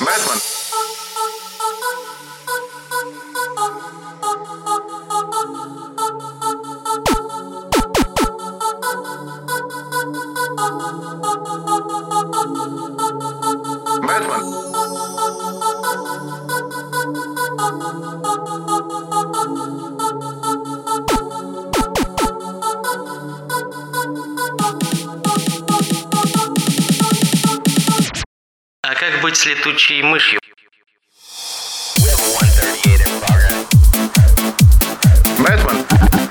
Madman. Madman. А как быть с летучей мышью? Бэтмен?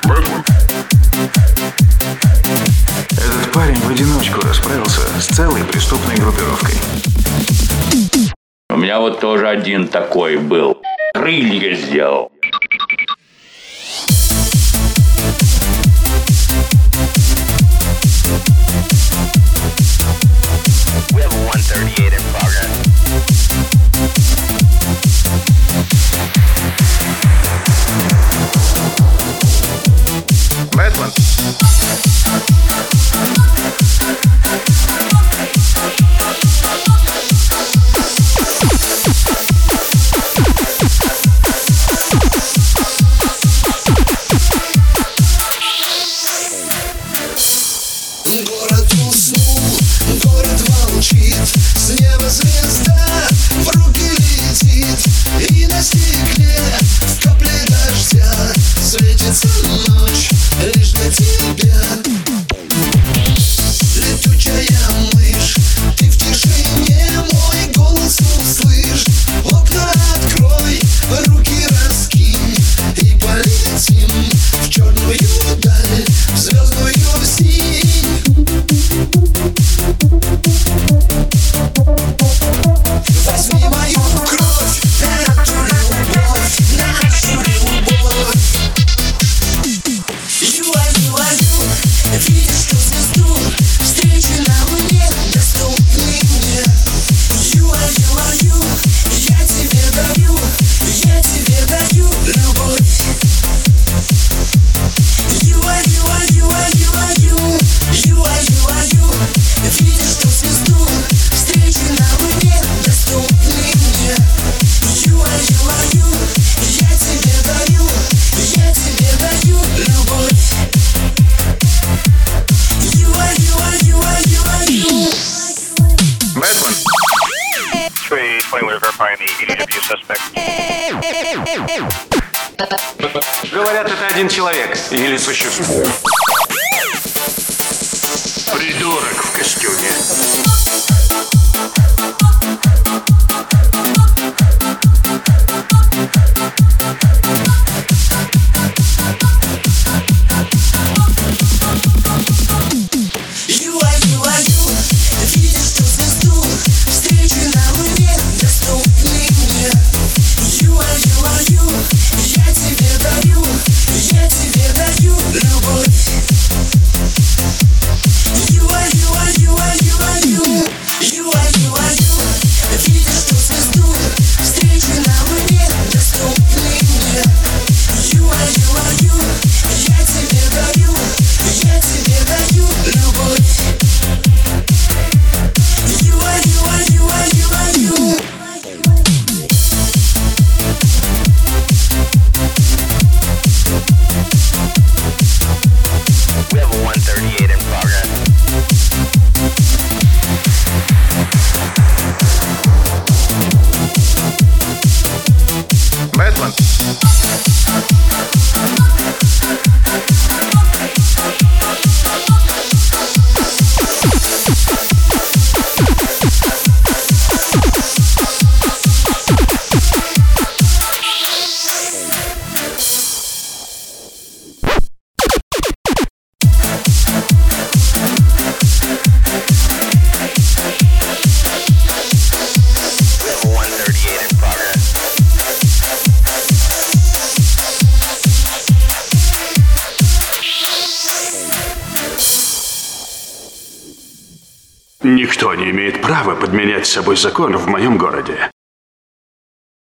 Бэтмен? Этот парень в одиночку расправился с целой преступной группировкой. У меня вот тоже один такой был. Крылья сделал. Говорят, это один человек или существо. Придурок в костюме. Excellent. Никто не имеет права подменять собой закон в моем городе.